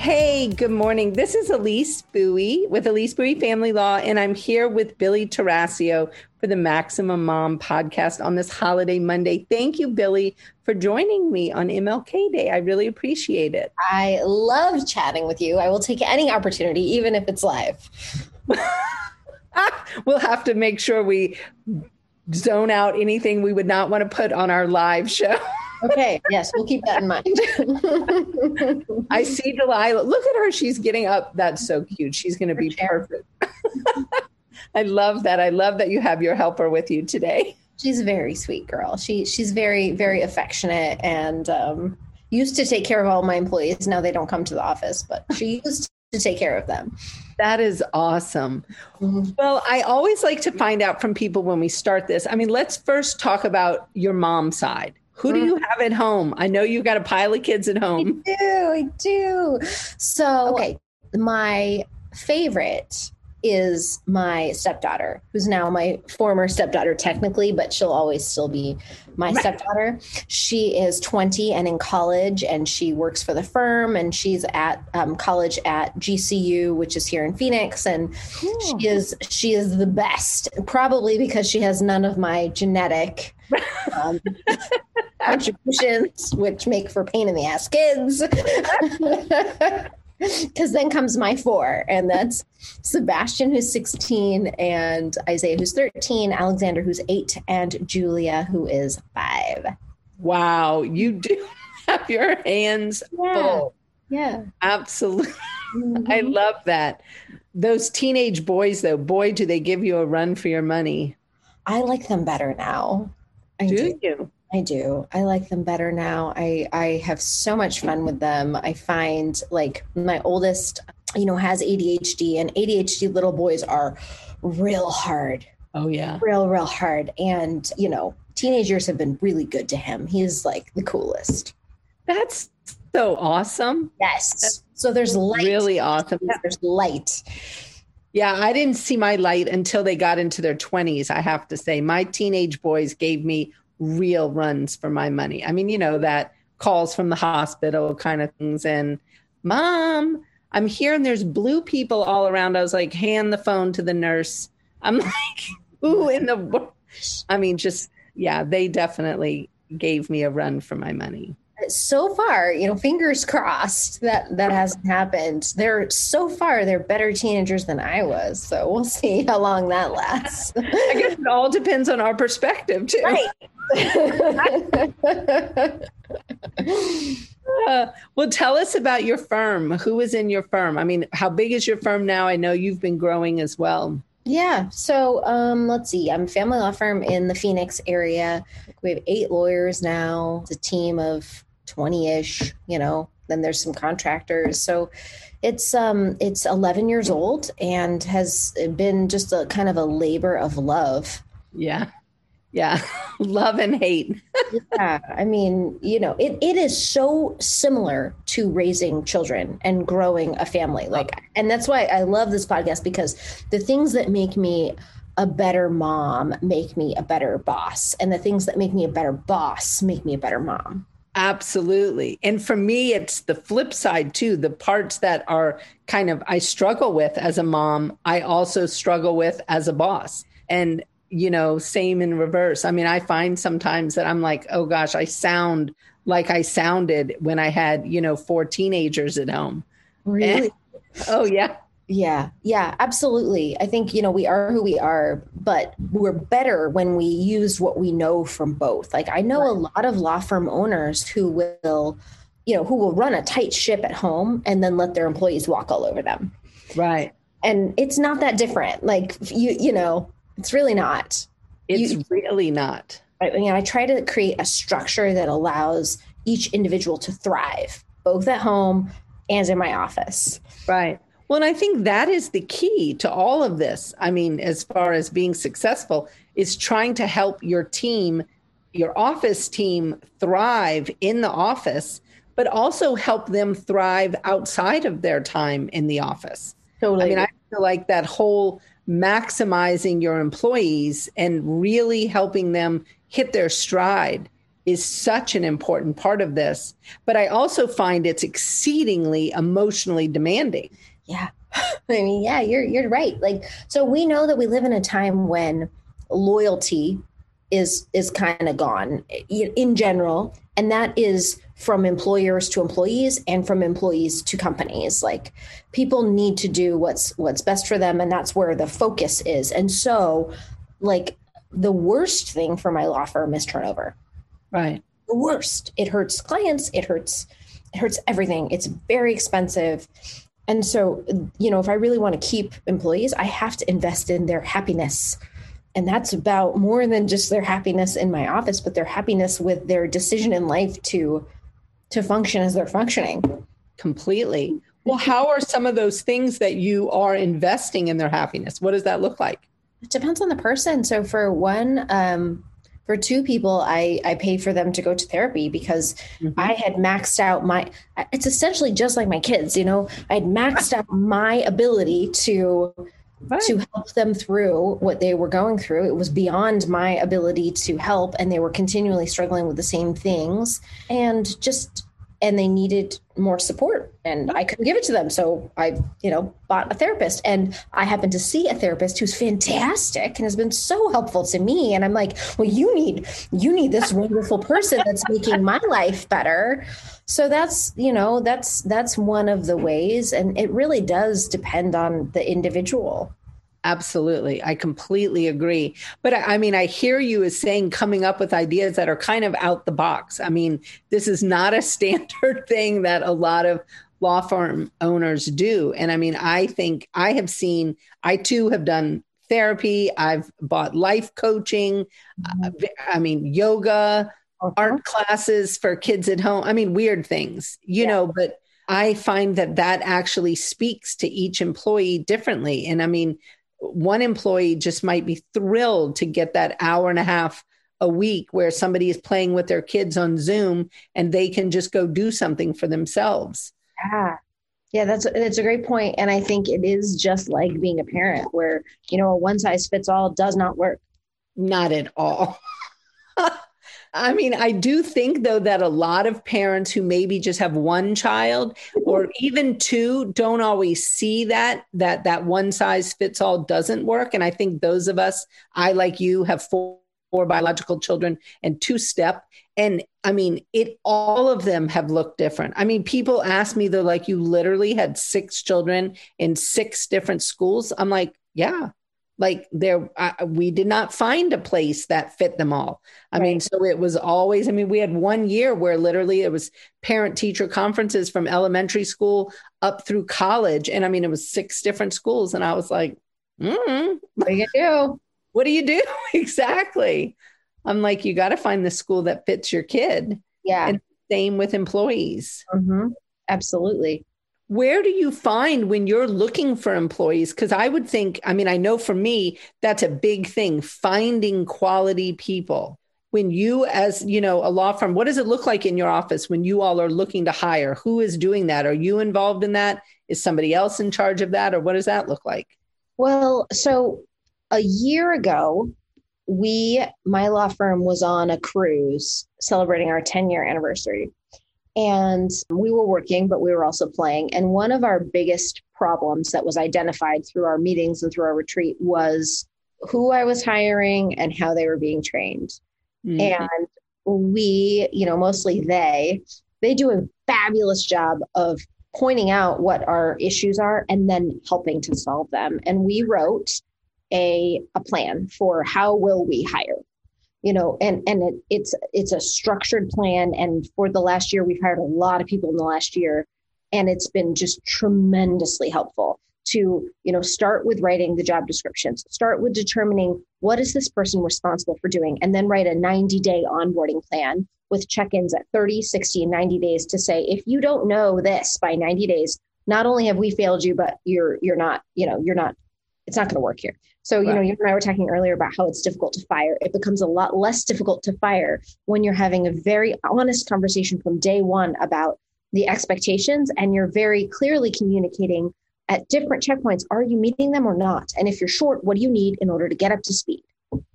Hey, good morning. This is Elise Buie with Elise Buie Family Law, and I'm here with Billie Tarascio for the Maximum Mom podcast on this holiday Monday. Thank you, Billie, for joining me on MLK Day. I really appreciate it. I love chatting with you. I will take any opportunity, even if it's live. we'll have to make sure we zone out anything we would not want to put on our live show. okay. Yes, we'll keep that in mind. I see Delilah. Look at her. She's getting up. That's so cute. She's going to be perfect. I love that. I love that you have your helper with you today. She's a very sweet girl. She she's very very affectionate and um, used to take care of all my employees. Now they don't come to the office, but she used to take care of them. That is awesome. Mm-hmm. Well, I always like to find out from people when we start this. I mean, let's first talk about your mom side. Who do you have at home? I know you've got a pile of kids at home. I do. I do. So, okay, my favorite is my stepdaughter, who's now my former stepdaughter, technically, but she'll always still be my stepdaughter. She is 20 and in college, and she works for the firm, and she's at um, college at GCU, which is here in Phoenix, and cool. she is she is the best, probably because she has none of my genetic. Um, contributions, which make for pain in the ass kids. because then comes my four, and that's Sebastian, who's 16, and Isaiah, who's 13, Alexander, who's eight, and Julia, who is five. Wow, you do have your hands yeah. full. Yeah. Absolutely. Mm-hmm. I love that. Those teenage boys, though, boy, do they give you a run for your money. I like them better now. I do, do. you? I do. I like them better now. I I have so much fun with them. I find like my oldest, you know, has ADHD and ADHD little boys are real hard. Oh yeah. Real real hard and, you know, teenagers have been really good to him. He's like the coolest. That's so awesome. Yes. That's so there's light. Really awesome. There's light. Yeah, I didn't see my light until they got into their 20s, I have to say. My teenage boys gave me real runs for my money. I mean, you know, that calls from the hospital kind of things. And mom, I'm here and there's blue people all around. I was like, hand the phone to the nurse. I'm like, who in the, I mean, just, yeah, they definitely gave me a run for my money so far, you know, fingers crossed that that hasn't happened. They're so far they're better teenagers than I was. So we'll see how long that lasts. I guess it all depends on our perspective too. Right. uh, well, tell us about your firm. Who is in your firm? I mean, how big is your firm now? I know you've been growing as well. Yeah. So um, let's see. I'm a family law firm in the Phoenix area. We have eight lawyers now. It's a team of 20-ish, you know, then there's some contractors. So it's um it's 11 years old and has been just a kind of a labor of love. Yeah. Yeah. love and hate. yeah. I mean, you know, it, it is so similar to raising children and growing a family. Like and that's why I love this podcast because the things that make me a better mom make me a better boss and the things that make me a better boss make me a better mom Absolutely. And for me, it's the flip side too. The parts that are kind of I struggle with as a mom, I also struggle with as a boss. And, you know, same in reverse. I mean, I find sometimes that I'm like, oh gosh, I sound like I sounded when I had, you know, four teenagers at home. Really? And, oh, yeah. Yeah, yeah, absolutely. I think, you know, we are who we are, but we're better when we use what we know from both. Like I know right. a lot of law firm owners who will, you know, who will run a tight ship at home and then let their employees walk all over them. Right. And it's not that different. Like you, you know, it's really not. It's you, really not. You know, I try to create a structure that allows each individual to thrive, both at home and in my office. Right. Well, and I think that is the key to all of this. I mean, as far as being successful, is trying to help your team, your office team thrive in the office, but also help them thrive outside of their time in the office. Totally. I mean, I feel like that whole maximizing your employees and really helping them hit their stride is such an important part of this. But I also find it's exceedingly emotionally demanding. Yeah. I mean, yeah, you're you're right. Like so we know that we live in a time when loyalty is is kind of gone eh, in general. And that is from employers to employees and from employees to companies. Like people need to do what's what's best for them and that's where the focus is. And so like the worst thing for my law firm is turnover. Right. The worst. It hurts clients. It hurts it hurts everything. It's very expensive and so you know if i really want to keep employees i have to invest in their happiness. And that's about more than just their happiness in my office but their happiness with their decision in life to to function as they're functioning. Completely. Well how are some of those things that you are investing in their happiness? What does that look like? It depends on the person. So for one um for two people i i pay for them to go to therapy because mm-hmm. i had maxed out my it's essentially just like my kids you know i had maxed out my ability to right. to help them through what they were going through. It was beyond my ability to help, and they were continually struggling with the same things. And just and they needed more support and i couldn't give it to them. So i you know bought a therapist and i happened to see a therapist who's fantastic and has been so helpful to me. And i'm like well you need you need this wonderful person that's making my life better. So that's you know that's that's one of the ways. And it really does depend on the individual Absolutely. I completely agree. But I mean, I hear you as saying coming up with ideas that are kind of out the box. I mean, this is not a standard thing that a lot of law firm owners do. And I mean, I think I have seen, I too have done therapy, I've bought life coaching, mm-hmm. I mean, yoga, uh-huh. art classes for kids at home. I mean, weird things, you yeah. know, but I find that that actually speaks to each employee differently. And I mean, one employee just might be thrilled to get that hour and a half a week where somebody is playing with their kids on Zoom and they can just go do something for themselves. Yeah. Yeah, that's that's a great point and I think it is just like being a parent where, you know, a one size fits all does not work. Not at all. I mean, I do think though that a lot of parents who maybe just have one child or mm-hmm. even two don't always see that that that one size fits all doesn't work and I think those of us I like you have four, four biological children and two step and I mean, it all of them have looked different. I mean, people ask me, they're like, you literally had six children in six different schools. I'm like, yeah, like there uh, we did not find a place that fit them all. I right. mean so it was always i mean we had one year where literally it was parent teacher conferences from elementary school up through college. And i mean it was six different schools. And i was like mm, what do you do? What do you do? Exactly. I'm like you got to find the school that fits your kid. Yeah. And same with employees. Mm-hmm. absolutely where do you find when you're looking for employees? Because i would think i mean i know for me that's a big thing finding quality people. When you as you know a law firm what does it look like in your office when you all are looking to hire? Who is doing that? Are you involved in that? Is somebody else in charge of that or what does that look like? Well so a year ago we my law firm was on a cruise celebrating our 10 year anniversary and we were working, but we were also playing. And one of our biggest problems that was identified through our meetings and through our retreat was who I was hiring and how they were being trained. Mm-hmm. And we, you know, mostly they, they do a fabulous job of pointing out what our issues are and then helping to solve them. And we wrote a, a plan for how will we hire you know and and it, it's it's a structured plan and for the last year we've hired a lot of people in the last year and it's been just tremendously helpful to you know start with writing the job descriptions start with determining what is this person responsible for doing and then write a 90 day onboarding plan with check-ins at 30 60 and 90 days to say if you don't know this by 90 days not only have we failed you, but you're you're not, you know, you're not, it's not going to work here. So, you right. know, you and I were talking earlier about how it's difficult to fire. It becomes a lot less difficult to fire when you're having a very honest conversation from day one about the expectations and you're very clearly communicating at different checkpoints. Are you meeting them or not? And if you're short, what do you need in order to get up to speed?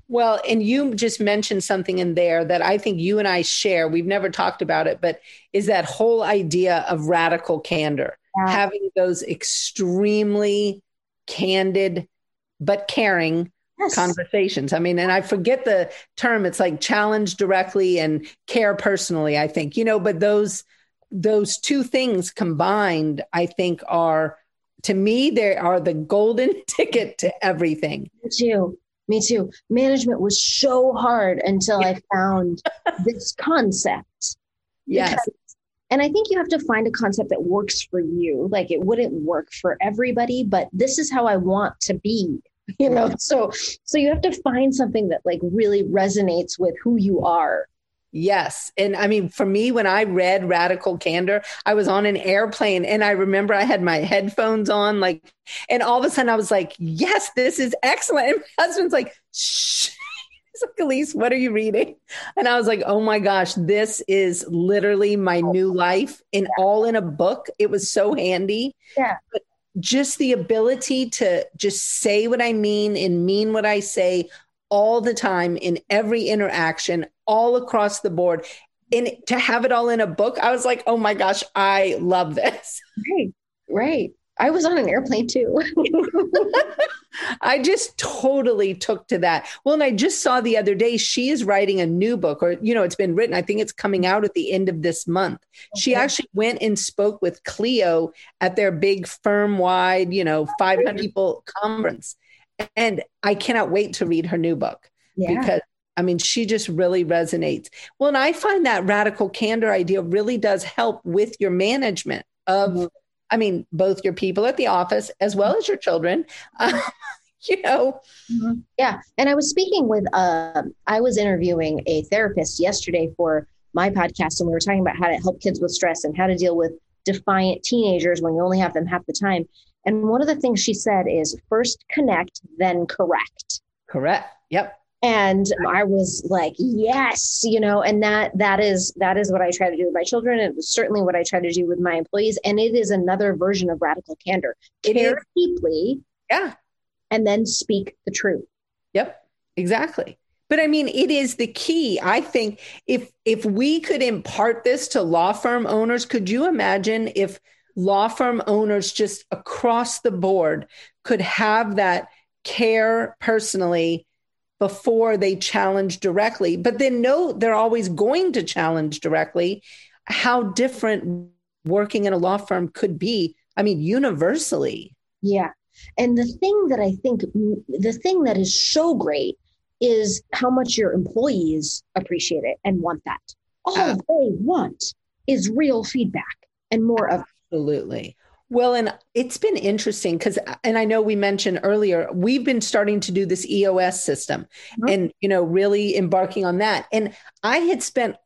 Well, and you just mentioned something in there that I think you and I share. We've never talked about it, but is that whole idea of radical candor, yeah. having those extremely candid but caring yes. conversations. I mean, and I forget the term, it's like challenge directly and care personally, I think, you know, but those those two things combined, I think are to me, they are the golden ticket to everything. Me too. Me too. Management was so hard until I found this concept. Yes. Because, and I think you have to find a concept that works for you. Like it wouldn't work for everybody, but this is how I want to be. You know, so so you have to find something that like really resonates with who you are Yes. And I mean, for me, when I read Radical Candor, I was on an airplane and I remember I had my headphones on, like, and all of a sudden I was like, yes, this is excellent. And my husband's like, shh. He's like, Elise, what are you reading? And I was like, oh my gosh, this is literally my oh. new life and yeah. all in a book. It was so handy. Yeah. But just the ability to just say what I mean and mean what I say all the time in every interaction, all across the board. And to have it all in a book, I was like, oh my gosh, I love this. Right, right. I was on an airplane too. I just totally took to that. Well, and I just saw the other day she is writing a new book, or, you know, it's been written. I think it's coming out at the end of this month. Okay. She actually went and spoke with Clio at their big firm wide, you know, 500 people conference. And I cannot wait to read her new book yeah. because I mean, she just really resonates. Well, and I find that radical candor idea really does help with your management of, mm-hmm. I mean, both your people at the office as well as your children. Uh, you know. Mm-hmm. Yeah. And I was speaking with, uh, I was interviewing a therapist yesterday for my podcast, and we were talking about how to help kids with stress and how to deal with defiant teenagers when you only have them half the time. And one of the things she said is first connect, then correct. Correct. Yep. And I was like, yes, you know, and that that is that is what I try to do with my children. And certainly what I try to do with my employees. And it is another version of radical candor. Care deeply. Yeah. And then speak the truth. Yep. Exactly. But I mean, it is the key. I think if if we could impart this to law firm owners, could you imagine if law firm owners just across the board could have that care personally before they challenge directly, but then know they're always going to challenge directly, how different working in a law firm could be. I mean, universally. Yeah. And the thing that I think, the thing that is so great is how much your employees appreciate it and want that. All uh, they want is real feedback and more of Absolutely. Well, and it's been interesting because, and I know we mentioned earlier, we've been starting to do this EOS system mm-hmm. and, you know, really embarking on that. And I had spent,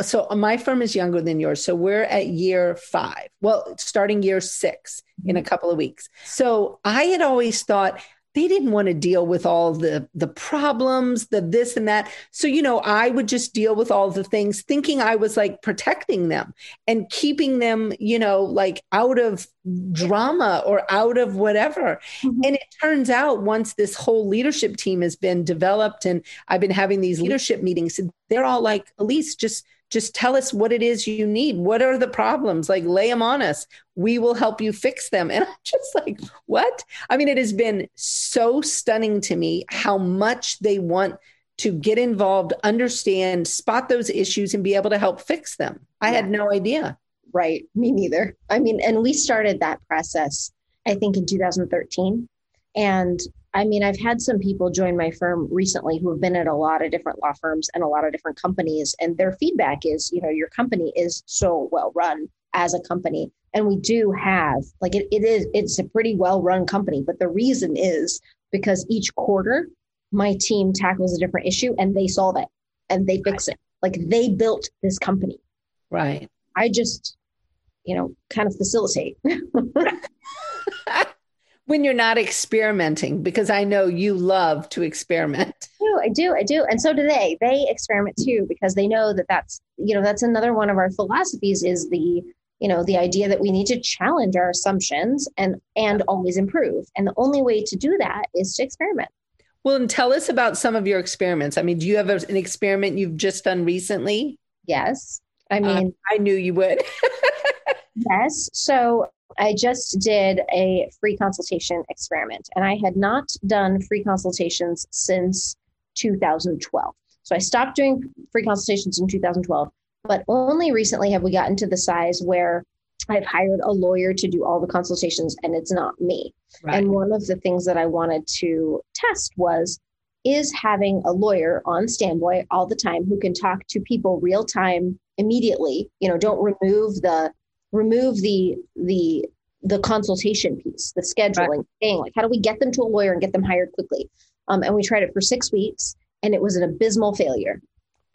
so my firm is younger than yours. So we're at year five. Well, starting year 6 mm-hmm. in a couple of weeks. So I had always thought, they didn't want to deal with all the the problems the this and that so you know i would just deal with all the things thinking i was like protecting them and keeping them you know like out of drama or out of whatever mm-hmm. and it turns out once this whole leadership team has been developed and i've been having these leadership meetings they're all like elise just just tell us what it is you need. What are the problems? Like, lay them on us. We will help you fix them. And I'm just like, what? I mean, it has been so stunning to me how much they want to get involved, understand, spot those issues, and be able to help fix them. I yeah. had no idea. Right. Me neither. I mean, and we started that process, I think, in 2013. And I mean, I've had some people join my firm recently who have been at a lot of different law firms and a lot of different companies. And their feedback is, you know, your company is so well run as a company. And we do have, like, it, it is, it's a pretty well run company. But the reason is because each quarter, my team tackles a different issue and they solve it and they fix it. Like, they built this company. Right. I just, you know, kind of facilitate. when you're not experimenting, because I know you love to experiment. I do, I do, I do. And so do they. They experiment too, because they know that that's, you know, that's another one of our philosophies is the, you know, the idea that we need to challenge our assumptions and and always improve. And the only way to do that is to experiment. Well, and tell us about some of your experiments. I mean, do you have an experiment you've just done recently? Yes. I uh, mean, uh, I knew you would. yes. So I just did a free consultation experiment, and I had not done free consultations since 2012. So I stopped doing free consultations in 2012, but only recently have we gotten to the size where I've hired a lawyer to do all the consultations and it's not me. Right. And one of the things that I wanted to test was is having a lawyer on standby all the time who can talk to people real time immediately you know don't remove the remove the the the consultation piece the scheduling right. thing. Like how do we get them to a lawyer and get them hired quickly? Um, and we tried it for six weeks and it was an abysmal failure.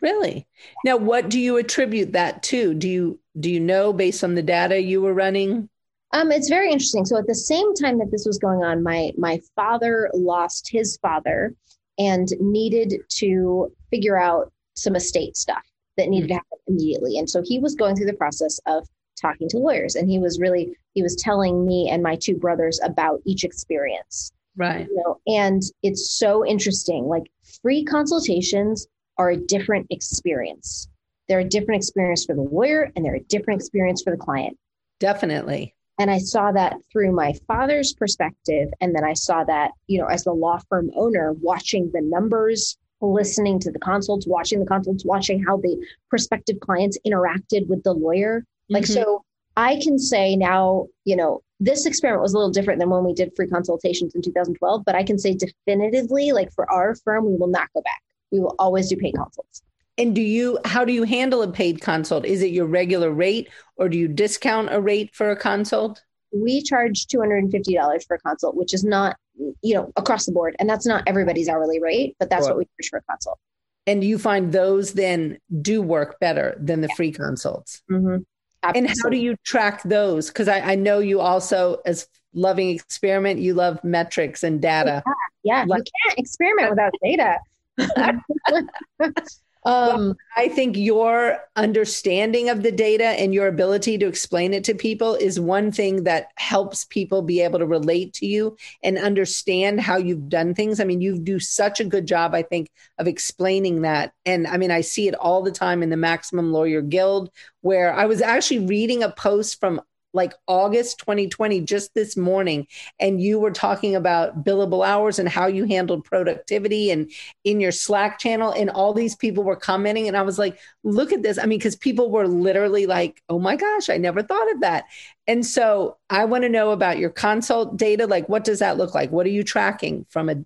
Really? Now what do you attribute that to? Do you do you know based on the data you were running? Um, it's very interesting. So at the same time that this was going on my my father lost his father and needed to figure out some estate stuff that needed mm-hmm. to happen immediately. And so he was going through the process of talking to lawyers and he was really he was telling me and my two brothers about each experience. Right. You know, and it's so interesting. Like free consultations are a different experience. They're a different experience for the lawyer and they're a different experience for the client. Definitely. And I saw that through my father's perspective. And then I saw that, you know, as the law firm owner, watching the numbers, listening to the consults, watching the consults, watching how the prospective clients interacted with the lawyer. Like, mm-hmm. so I can say now, you know, this experiment was a little different than when we did free consultations in 2012, but I can say definitively, like for our firm, we will not go back. We will always do paid consults. And do you, how do you handle a paid consult? Is it your regular rate or do you discount a rate for a consult? We charge $250 for a consult, which is not, you know, across the board. And that's not everybody's hourly rate, but that's what we charge for a consult. And you find those then do work better than the yeah. free consults. Mm-hmm. And how do you track those? Because I, I, know you also, as loving experiment, you love metrics and data. Yeah, yeah. Like, you can't experiment without data. Um, well, I think your understanding of the data and your ability to explain it to people is one thing that helps people be able to relate to you and understand how you've done things. I mean, you do such a good job, I think, of explaining that. And I mean, I see it all the time in the Maximum Lawyer Guild, where I was actually reading a post from like August 2020, just this morning, and you were talking about billable hours and how you handled productivity and in your Slack channel, and all these people were commenting. And I was like, look at this. I mean, because people were literally like, oh my gosh, I never thought of that. And so I want to know about your consult data. Like, what does that look like? What are you tracking from a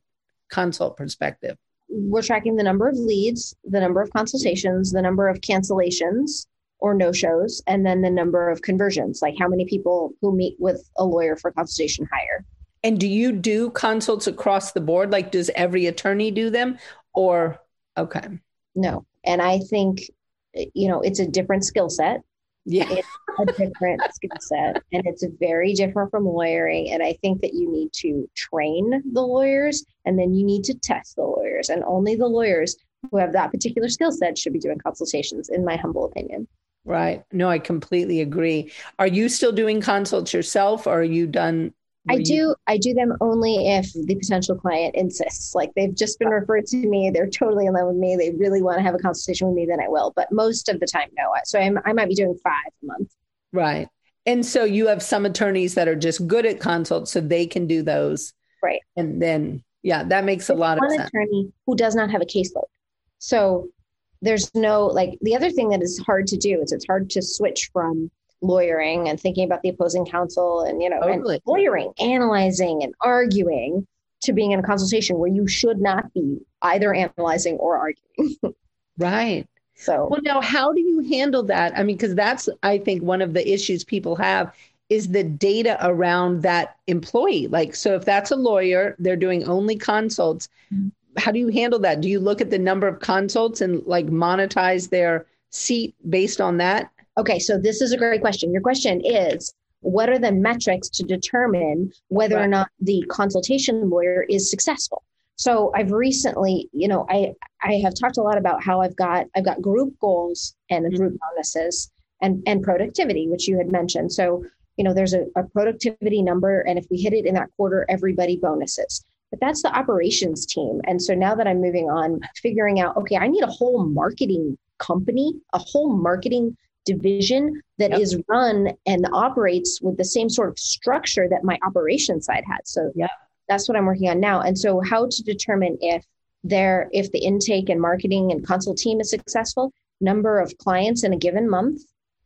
consult perspective? We're tracking the number of leads, the number of consultations, the number of cancellations, or no shows, and then the number of conversions, like how many people who meet with a lawyer for consultation hire. And do you do consults across the board? Like, does every attorney do them? Or, okay. No. And I think, you know, it's a different skill set. Yeah. It's a different skill set and it's very different from lawyering. And I think that you need to train the lawyers and then you need to test the lawyers. And only the lawyers who have that particular skill set should be doing consultations, in my humble opinion. Right. No, I completely agree. Are you still doing consults yourself or are you done? I do you... I do them only if the potential client insists. Like they've just been referred to me, they're totally in love with me, they really want to have a consultation with me, then I will. But most of the time, no. So I'm, I might be doing five a month. Right. And so you have some attorneys that are just good at consults, so they can do those. Right. And then, yeah, that makes There's a lot of sense. Attorney who does not have a caseload. So there's no like the other thing that is hard to do is it's hard to switch from lawyering and thinking about the opposing counsel and you know totally. and lawyering analyzing and arguing to being in a consultation where you should not be either analyzing or arguing. Right. So. Well now how do you handle that? I mean because that's i think one of the issues people have is the data around that employee. Like so if that's a lawyer they're doing only consults mm-hmm how do you handle that? Do you look at the number of consults and like monetize their seat based on that? Okay, so this is a great question. Your question is what are the metrics to determine whether or not the consultation lawyer is successful? So I've recently, you know, I I have talked a lot about how I've got I've got group goals and mm-hmm. group bonuses and and productivity, which you had mentioned. So you know, there's a, a productivity number, and if we hit it in that quarter, everybody bonuses. But that's the operations team. And so now that I'm moving on, figuring out, okay, I need a whole marketing company, a whole marketing division that yep. is run and operates with the same sort of structure that my operations side had. So yeah, that's what I'm working on now. And so how to determine if there if the intake and marketing and consult team is successful, number of clients in a given month,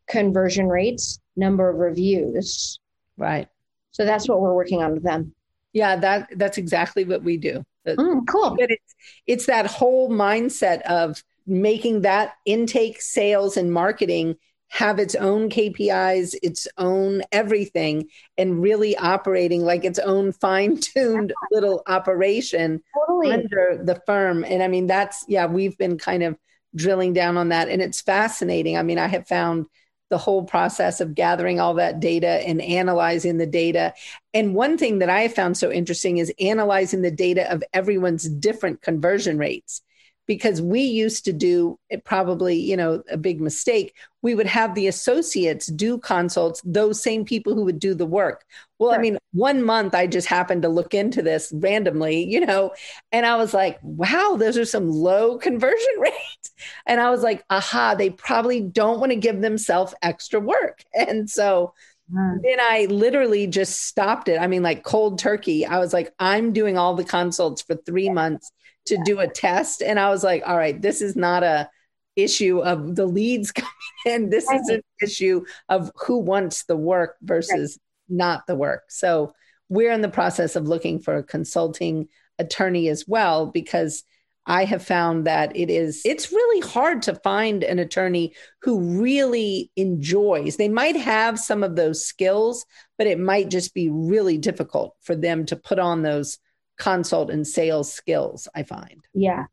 conversion rates, number of reviews. Right. So that's what we're working on with them. Yeah, that that's exactly what we do. Mm, cool. But it's it's that whole mindset of making that intake, sales, and marketing have its own KPIs, its own everything, and really operating like its own fine tuned little operation totally. under the firm. And I mean, that's, yeah, we've been kind of drilling down on that. And it's fascinating. I mean, I have found the whole process of gathering all that data and analyzing the data. And one thing that I have found so interesting is analyzing the data of everyone's different conversion rates. Because we used to do it probably you know a big mistake. We would have the associates do consults those same people who would do the work well sure. i mean one month i just happened to look into this randomly you know and i was like wow those are some low conversion rates and i was like aha they probably don't want to give themselves extra work and so Mm. Then I literally just stopped it. I mean, like cold turkey. I was like, I'm doing all the consults for three months to do a test. And I was like, all right, this is not a issue of the leads coming in. This is an issue of who wants the work versus right. Not the work. So we're in the process of looking for a consulting attorney as well because I have found that it is it's really hard to find an attorney who really enjoys. They might have some of those skills, but it might just be really difficult for them to put on those consult and sales skills, I find. Yeah.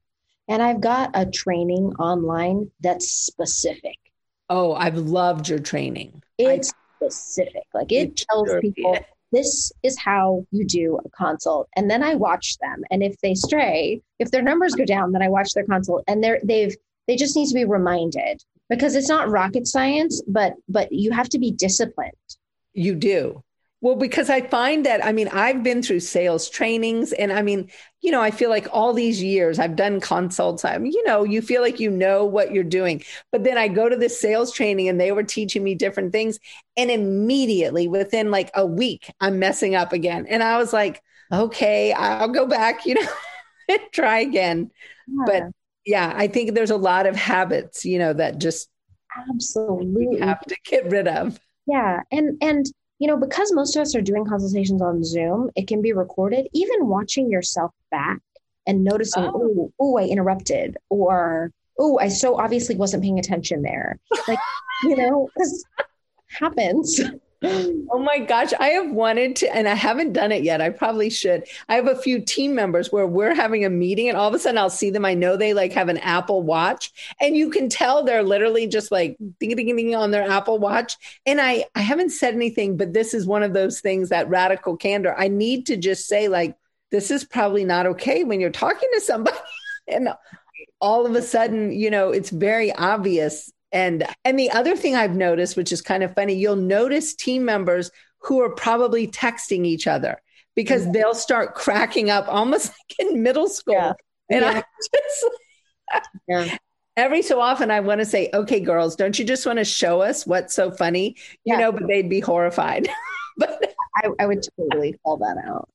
And I've got a training online that's specific. Oh, I've loved your training. It's specific. Like it, tells people is. this is how you do a consult. And then I watch them. And if they stray, if their numbers go down, then I watch their consult and they're they've they just need to be reminded because it's not rocket science, but but you have to be disciplined. You do. Well, because I find that, I mean, I've been through sales trainings and I mean, you know, I feel like all these years I've done consults. I mean, you know, you feel like you know what you're doing. But then I go to this sales training and they were teaching me different things. And immediately within like a week, I'm messing up again. And I was like, okay, I'll go back, you know, and try again. Yeah. But yeah, I think there's a lot of habits, you know, that just absolutely have to get rid of. Yeah. And, and, you know, because most of us are doing consultations on Zoom, it can be recorded. Even watching yourself back and noticing, oh, oh, I interrupted, or oh, I so obviously wasn't paying attention there. Like, you know, this happens. oh my gosh, I have wanted to, and I haven't done it yet. I probably should. I have a few team members where we're having a meeting, and all of a sudden I'll see them. I know they like have an Apple Watch, and you can tell they're literally just like ding ding ding on their Apple Watch. And I I haven't said anything, but this is one of those things that radical candor. I need to just say like this is probably not okay when you're talking to somebody, and all of a sudden you know it's very obvious and and the other thing I've noticed, which is kind of funny, you'll notice team members who are probably texting each other because mm-hmm. they'll start cracking up almost like in middle school. Yeah. And yeah. I just yeah. every so often I want to say, okay, girls, don't you just want to show us what's so funny? You know, but they'd be horrified. but I, I, would totally call that out.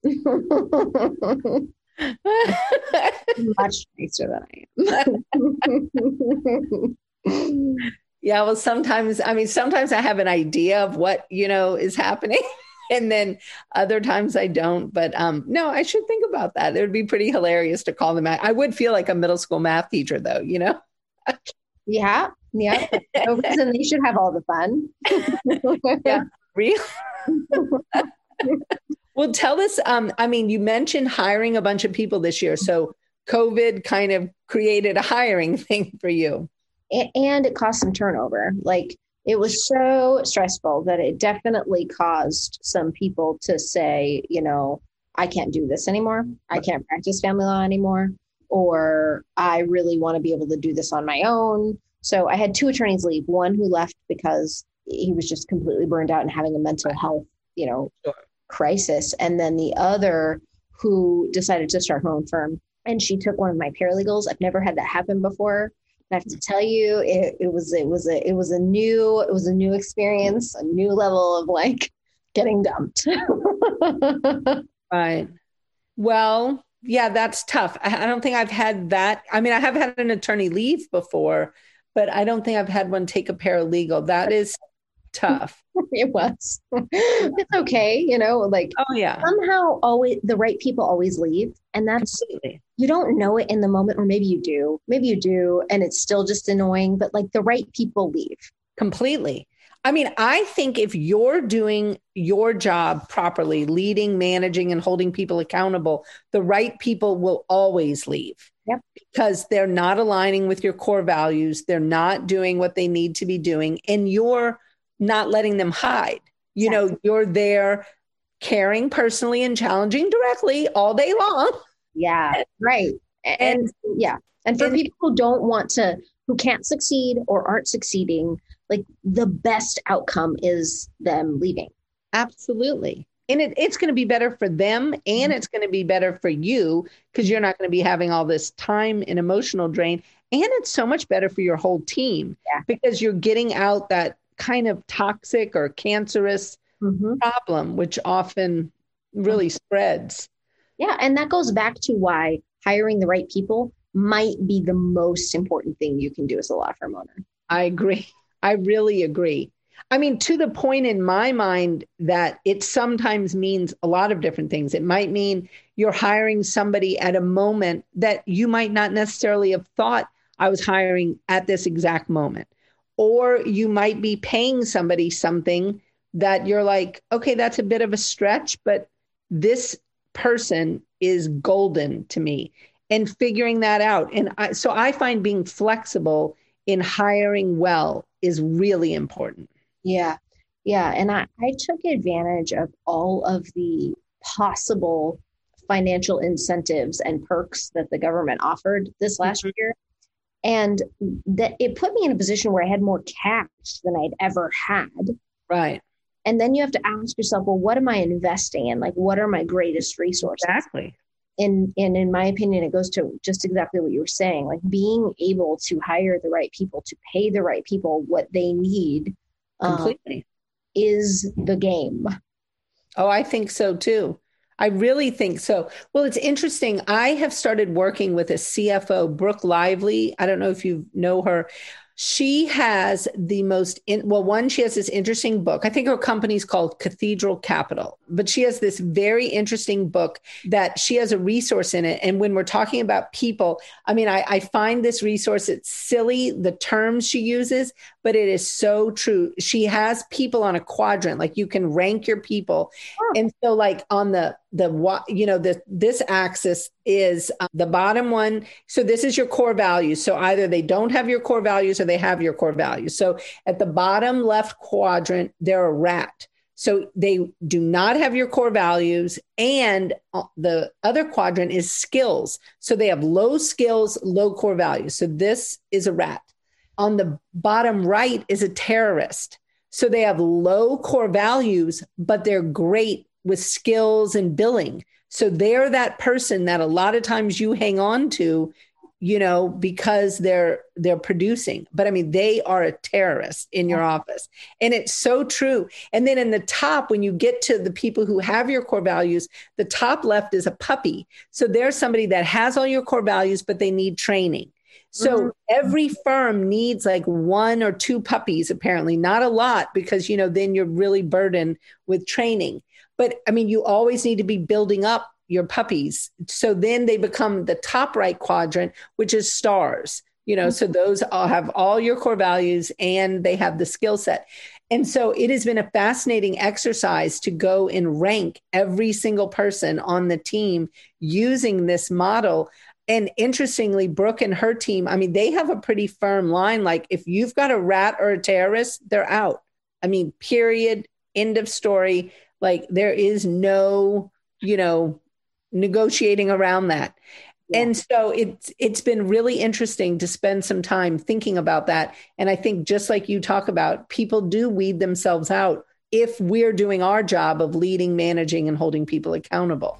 Much nicer than I am. yeah, well, sometimes, I mean, sometimes I have an idea of what, you know, is happening. and then other times I don't. But um, no, I should think about that. It would be pretty hilarious to call them out. I would feel like a middle school math teacher, though, you know? yeah. Yeah. No reason they should have all the fun. yeah. Real. well, tell us. Um, I mean, you mentioned hiring a bunch of people this year. So COVID kind of created a hiring thing for you and it caused some turnover. Like it was so stressful that it definitely caused some people to say, you know, I can't do this anymore. I can't practice family law anymore. Or I really want to be able to do this on my own. So I had two attorneys leave, one who left because he was just completely burned out and having a mental health, you know, sure. crisis. And then the other who decided to start her own firm. And she took one of my paralegals. I've never had that happen before. I have to tell you, it, it was it was a it was a new it was a new experience, a new level of like getting dumped. right. Well, yeah, that's tough. I, I don't think I've had that. I mean, I have had an attorney leave before, but I don't think I've had one take a paralegal. That is tough. it was. it's okay, you know, like oh yeah. Somehow always the right people always leave. And that's Absolutely. you don't know it in the moment, or maybe you do. Maybe you do, and it's still just annoying, but like the right people leave. Completely. I mean, I think if you're doing your job properly, leading, managing, and holding people accountable, the right people will always leave. Yep. Because they're not aligning with your core values. They're not doing what they need to be doing. And you're not letting them hide. You know, you're there caring personally and challenging directly all day long. Yeah, right. And, and yeah. And for and, people who don't want to, who can't succeed or aren't succeeding, like the best outcome is them leaving. Absolutely. And it, it's going to be better for them and mm-hmm. it's going to be better for you because you're not going to be having all this time and emotional drain. And it's so much better for your whole team yeah. because you're getting out that kind of toxic or cancerous mm-hmm. problem, which often really spreads. Yeah. And that goes back to why hiring the right people might be the most important thing you can do as a law firm owner. I agree. I really agree. I mean, to the point in my mind that it sometimes means a lot of different things. It might mean you're hiring somebody at a moment that you might not necessarily have thought I was hiring at this exact moment or you might be paying somebody something that you're like, okay, that's a bit of a stretch, but this person is golden to me and figuring that out. And I, so I find being flexible in hiring well is really important. Yeah. Yeah. And I, I took advantage of all of the possible financial incentives and perks that the government offered this last mm-hmm. year and that it put me in a position where I had more cash than I'd ever had. Right. And then you have to ask yourself, well, what am I investing in? Like, what are my greatest resources? Exactly. And, and in my opinion, it goes to just exactly what you were saying, like being able to hire the right people, to pay the right people what they need um, completely um, is the game. Oh, I think so too. I really think so. Well, it's interesting. I have started working with a CFO, Brooke Lively. I don't know if you know her she has the most in, well one she has this interesting book i think her company's called cathedral capital but she has this very interesting book that she has a resource in it and when we're talking about people i mean i, I find this resource it's silly the terms she uses but it is so true. She has people on a quadrant like you can rank your people. And so like on the the you know the this axis is uh, the bottom one. So this is your core values. So either they don't have your core values or they have your core values. So at the bottom left quadrant they're a rat. So they do not have your core values. And uh, the other quadrant is skills. So they have low skills low core values. So this is a rat on the bottom right is a terrorist so they have low core values but they're great with skills and billing. So they're that person that a lot of times you hang on to, you know, because they're they're producing. But I mean, they are a terrorist in your office. And it's so true. And then in the top, when you get to the people who have your core values, the top left is a puppy. So there's somebody that has all your core values, but they need training. So mm-hmm. every firm needs like one or two puppies, apparently, not a lot, because you know, then you're really burdened with training. But I mean, you always need to be building up your puppies. So then they become the top right quadrant, which is stars. You know, mm-hmm. so those all have all your core values and they have the skill set. And so it has been a fascinating exercise to go and rank every single person on the team using this model and interestingly, Brooke and her team, I mean, they have a pretty firm line. Like, if you've got a rat or a terrorist, they're out. I mean, period, end of story. Like, there is no, you know, negotiating around that. Yeah. And so it's it's been really interesting to spend some time thinking about that. And I think just like you talk about, people do weed themselves out if we're doing our job of leading, managing, and holding people accountable.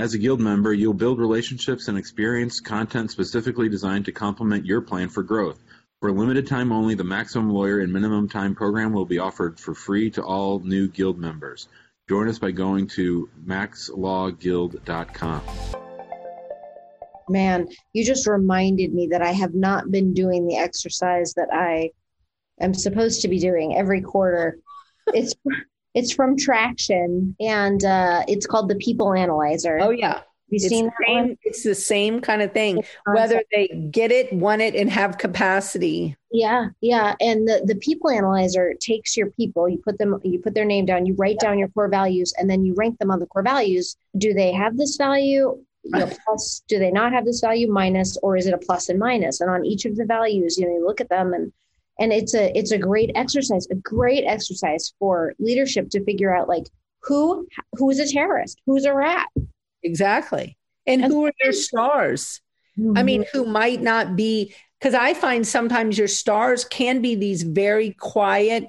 As a Guild member, you'll build relationships and experience content specifically designed to complement your plan for growth. For limited time only, the Maximum Lawyer and Minimum Time program will be offered for free to all new Guild members. Join us by going to maxlawguild.com. Man, you just reminded me that I have not been doing the exercise that I am supposed to be doing every quarter. It's it's from Traction, and uh, it's called the People Analyzer. Oh yeah, you seen that same, one? It's the same kind of thing. Whether they get it, want it, and have capacity. Yeah, yeah. And the the People Analyzer takes your people. You put them. You put their name down. You write yeah. down your core values, and then you rank them on the core values. Do they have this value? You know, plus, do they not have this value? Minus, or is it a plus and minus? And on each of the values, you know, you look at them and and it's a it's a great exercise a great exercise for leadership to figure out like who who is a terrorist? Who's a rat? Exactly. And who are your stars? Mm-hmm. i mean who might not be because i find sometimes your stars can be these very quiet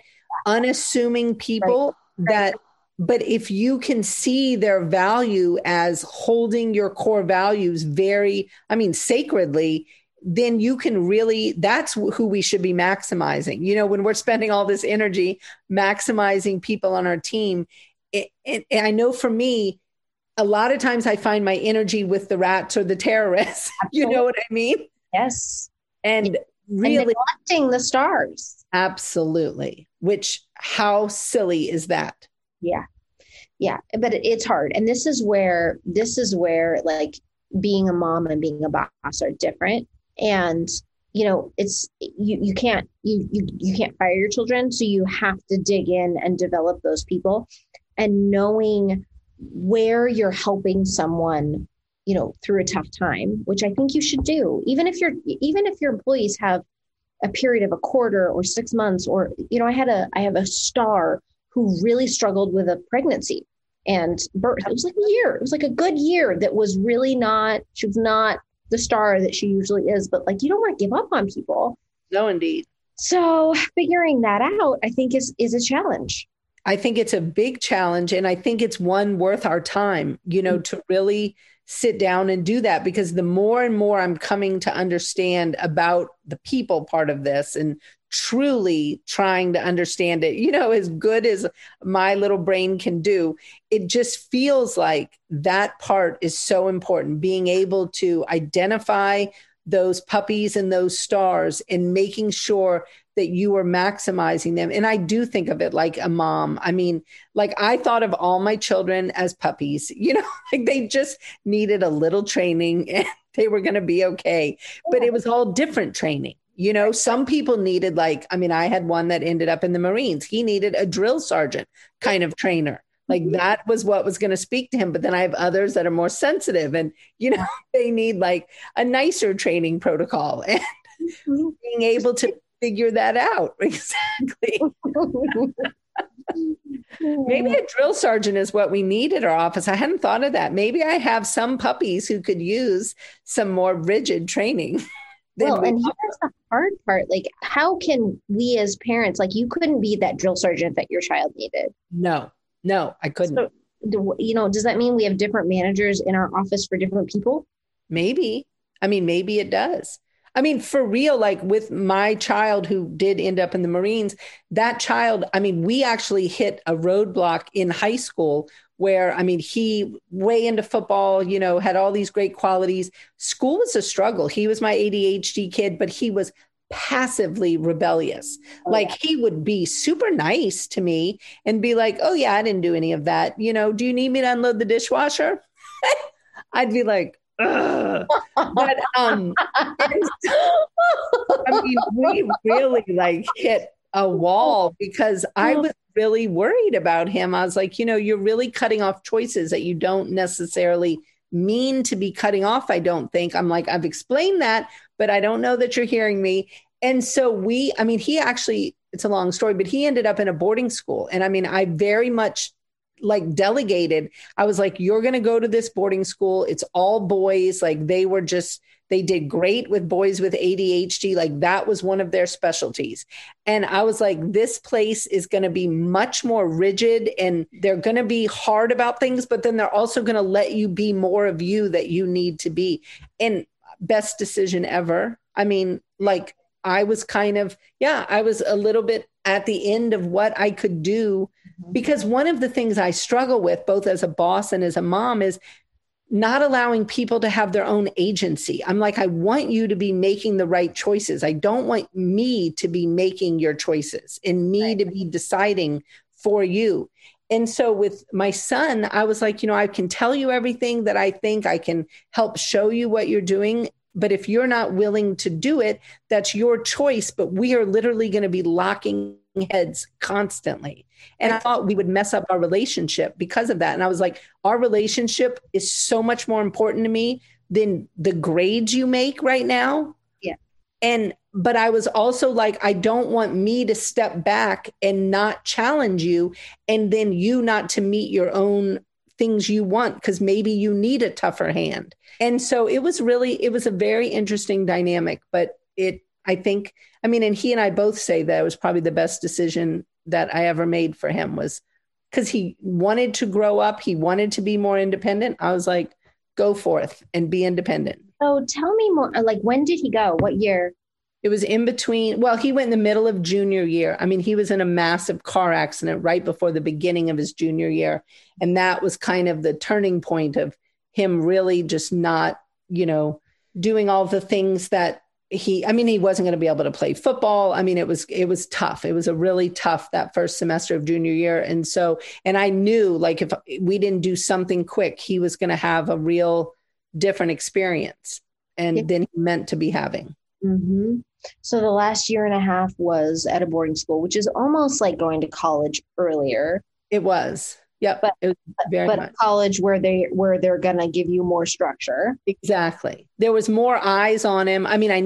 unassuming people right. that but if you can see their value as holding your core values very i mean sacredly then you can really that's who we should be maximizing. You know when we're spending all this energy maximizing people on our team it, it, i know for me a lot of times i find my energy with the rats or the terrorists you know what i mean? Yes. And really and neglecting the stars. Absolutely. Which how silly is that? Yeah. Yeah but it, it's hard. And this is where this is where like being a mom and being a boss are different and you know it's you you can't you you you can't fire your children so you have to dig in and develop those people. And knowing where you're helping someone you know through a tough time which i think you should do. Even if you're even if your employees have a period of a quarter or 6 months or you know i had a i have a star who really struggled with a pregnancy and birth. It was like a year. It was like a good year that was really not she was not the star that she usually is. But like, you don't want to give up on people. No, indeed. So figuring that out, I think is is a challenge. I think it's a big challenge, and I think it's one worth our time. You know, mm-hmm. to really sit down and do that because the more and more I'm coming to understand about the people part of this and truly trying to understand it, you know, as good as my little brain can do, it just feels like that part is so important. Being able to identify those puppies and those stars and making sure that you are maximizing them. And I do think of it like a mom. I mean, like I thought of all my children as puppies, you know, like they just needed a little training and they were going to be okay. But it was all different training. You know, some people needed, like, I mean, I had one that ended up in the Marines. He needed a drill sergeant kind of trainer. Like mm-hmm. that was what was going to speak to him. But then I have others that are more sensitive and, you know, they need like a nicer training protocol and mm-hmm. being able to figure that out. Exactly. Maybe a drill sergeant is what we need at our office. I hadn't thought of that. Maybe I have some puppies who could use some more rigid training. Well, and here's the hard part. Like, how can we as parents, like, you couldn't be that drill sergeant that your child needed? No, no, I couldn't. So, you know, does that mean we have different managers in our office for different people? Maybe. I mean, maybe it does. I mean, for real, like with my child who did end up in the Marines, that child, I mean, we actually hit a roadblock in high school where, I mean, he way into football, you know, had all these great qualities. School was a struggle. He was my ADHD kid, but he was passively rebellious. Oh, like yeah. he would be super nice to me and be like, "Oh yeah, I didn't do any of that. You know, do you need me to unload the dishwasher?" I'd be like. But um I mean, we really like hit a wall because I was really worried about him. I was like, you know, you're really cutting off choices that you don't necessarily mean to be cutting off, I don't think. I'm like, I've explained that, but I don't know that you're hearing me. And so we, I mean, he actually, it's a long story, but he ended up in a boarding school. And I mean, I very much like delegated. I was like, you're going to go to this boarding school. It's all boys. Like they were just, they did great with boys with ADHD. Like that was one of their specialties. And I was like, this place is going to be much more rigid and they're going to be hard about things, but then they're also going to let you be more of you that you need to be. And best decision ever. I mean, like I was kind of, yeah, I was a little bit at the end of what I could do. Mm-hmm. Because one of the things I struggle with, both as a boss and as a mom, is not allowing people to have their own agency. I'm like, I want you to be making the right choices. I don't want me to be making your choices and me right. to be deciding for you. And so with my son, I was like, you know, I can tell you everything that I think, I can help show you what you're doing. But if you're not willing to do it, that's your choice. But we are literally going to be locking heads constantly. And I thought we would mess up our relationship because of that. And I was like, our relationship is so much more important to me than the grades you make right now. Yeah. And, but I was also like, I don't want me to step back and not challenge you and then you not to meet your own things you want because maybe you need a tougher hand. And so it was really, it was a very interesting dynamic, but it, I think, I mean, and he and I both say that it was probably the best decision that I ever made for him was because he wanted to grow up. He wanted to be more independent. I was like, go forth and be independent. So tell me more, like, when did he go? What year? It was in between. Well, he went in the middle of junior year. I mean, he was in a massive car accident right before the beginning of his junior year. And that was kind of the turning point of him really just not, you know, doing all the things that he i mean he wasn't going to be able to play football i mean it was it was tough it was a really tough that first semester of junior year and so and i knew like if we didn't do something quick he was going to have a real different experience and yeah. than he meant to be having mm-hmm. So the last year and a half was at a boarding school, which is almost like going to college earlier. It was. Yeah, but it was very but much. college where they where they're gonna give you more structure. Exactly. There was more eyes on him. I mean, I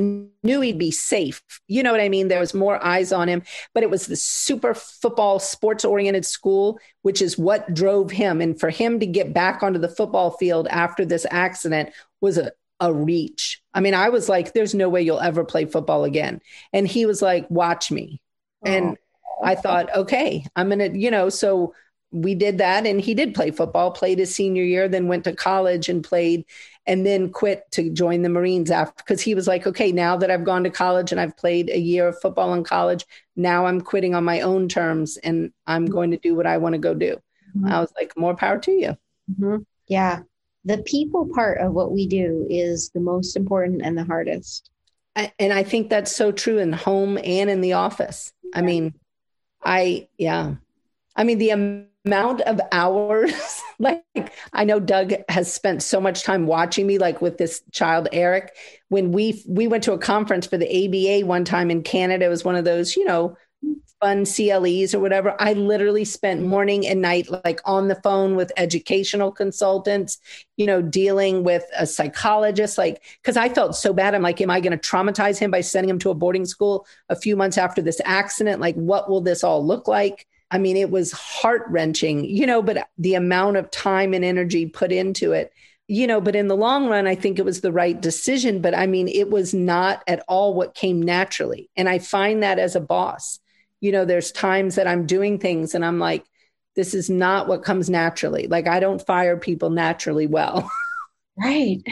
knew he'd be safe. You know what I mean? There was more eyes on him, but it was the super football sports oriented school, which is what drove him. And for him to get back onto the football field after this accident was a a reach. I mean, I was like, there's no way you'll ever play football again. And he was like, watch me. Oh. And I thought, okay, I'm going to, you know, so we did that. And he did play football, played his senior year, then went to college and played, and then quit to join the Marines after because he was like, okay, now that I've gone to college and I've played a year of football in college, now I'm quitting on my own terms and I'm going to do what I want to go do. Mm-hmm. I was like, more power to you. Mm-hmm. Yeah the people part of what we do is the most important and the hardest. I, and I think that's so true in home and in the office. I mean, I, yeah. I mean, the amount of hours, like I know Doug has spent so much time watching me, like with this child, Eric, when we, we went to a conference for the ABA one time in Canada, it was one of those, you know, fun CLEs or whatever, I literally spent morning and night like on the phone with educational consultants, you know, dealing with a psychologist, like, because I felt so bad. I'm like, am I going to traumatize him by sending him to a boarding school a few months after this accident? Like, what will this all look like? I mean, it was heart wrenching, you know, but the amount of time and energy put into it you know, but in the long run, I think it was the right decision. But I mean, it was not at all what came naturally. And I find that as a boss, you know, there's times that I'm doing things and I'm like, this is not what comes naturally. Like I don't fire people naturally well. right.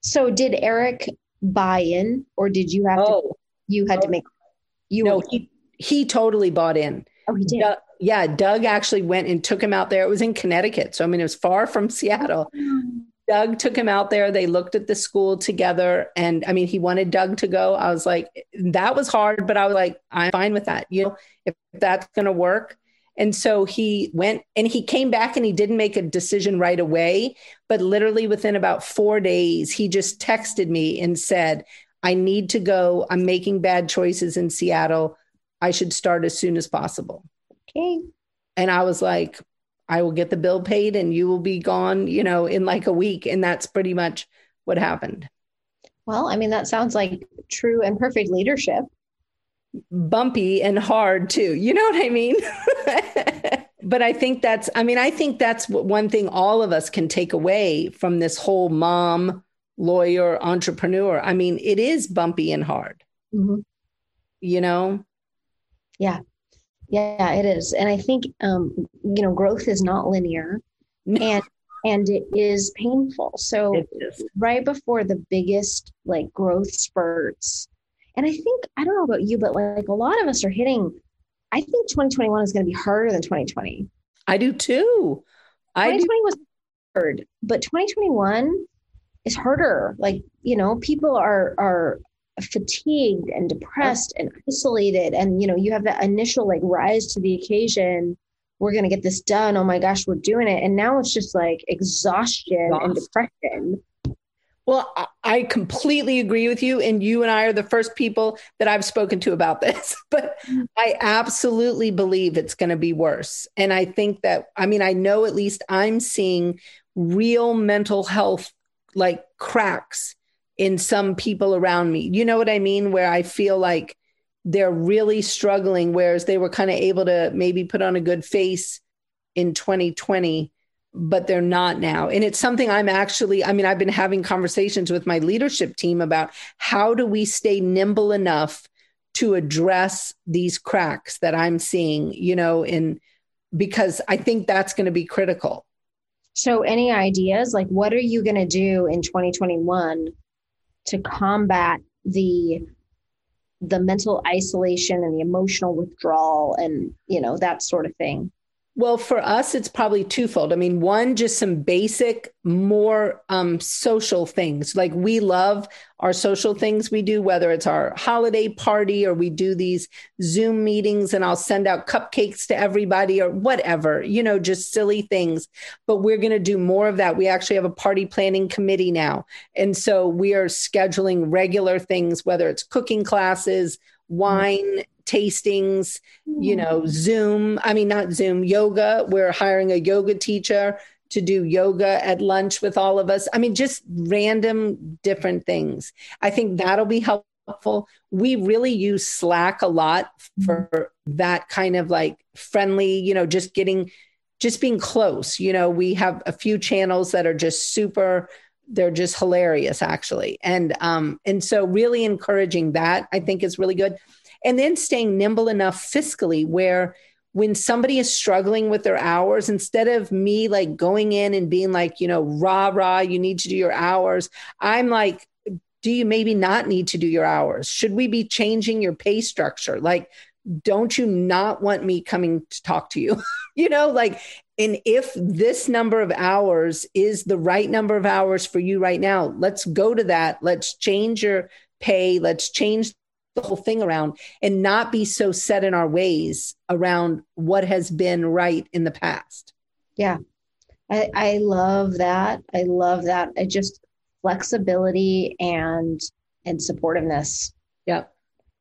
So did Eric buy-in or did you have Oh, to you had to make you no, he he totally bought in. oh he did Doug, yeah, Doug actually went and took him out there. It was in Connecticut, so I mean it was far from Seattle. Mm. Doug took him out there. They looked at the school together, and I mean he wanted Doug to go. I was like, that was hard, but I was like, I'm fine with that. You know, if that's going to work. And so he went and he came back and he didn't make a decision right away, but literally within about four days, he just texted me and said, I need to go. I'm making bad choices in Seattle. I should start as soon as possible. okay And I was like, I will get the bill paid and you will be gone, you know, in like a week. And that's pretty much what happened. well i mean that sounds like true and perfect leadership bumpy and hard too. You know what I mean? but I think that's, I mean, I think that's what one thing all of us can take away from this whole mom, lawyer, entrepreneur. I mean, it is bumpy and hard, Mhm. you know? yeah it is and i think um you know growth is not linear and and it is painful so is. right before the biggest like growth spurts and i think i don't know about you but like a lot of us are hitting i think 2021 is going to be harder than 2020 I do too. I do. 2020 was hard but 2021 is harder like you know people are are fatigued and depressed and isolated. And you know you have that initial like rise to the occasion. We're going to get this done. Oh my gosh we're doing it. And now it's just like exhaustion and depression. Well, I- I completely agree with you. And you and I are the first people that I've spoken to about this. But I absolutely believe it's going to be worse. And I think that, I mean, I know at least I'm seeing real mental health like cracks in some people around me. You know what I mean? Where I feel like they're really struggling, whereas they were kind of able to maybe put on a good face in 2020 but they're not now. And it's something I'm actually, I mean, I've been having conversations with my leadership team about how do we stay nimble enough to address these cracks that I'm seeing, you know, in because I think that's going to be critical. so any ideas like what are you going to do in 2021 to combat the the mental isolation and the emotional withdrawal and you know that sort of thing Well, for us, it's probably twofold. I mean, one, just some basic, more um, social things. Like we love our social things we do, whether it's our holiday party or we do these Zoom meetings and I'll send out cupcakes to everybody or whatever, you know, just silly things. But we're going to do more of that. We actually have a party planning committee now. And so we are scheduling regular things, whether it's cooking classes, wine tastings, you know, Zoom, I mean, not Zoom, yoga. We're hiring a yoga teacher to do yoga at lunch with all of us. I mean, just random different things. I think that'll be helpful. We really use Slack a lot for that kind of like friendly, you know, just getting, just being close. You know, we have a few channels that are just super they're just hilarious actually and um and so really encouraging that i think is really good and then staying nimble enough fiscally where when somebody is struggling with their hours instead of me like going in and being like you know rah rah you need to do your hours i'm like do you maybe not need to do your hours? Should we be changing your pay structure? Like don't you not want me coming to talk to you? You know like and if this number of hours is the right number of hours for you right now let's go to that. Let's change your pay. Let's change the whole thing around and not be so set in our ways around what has been right in the past Yeah. I, I love that. I love that. I just flexibility and and supportiveness yeah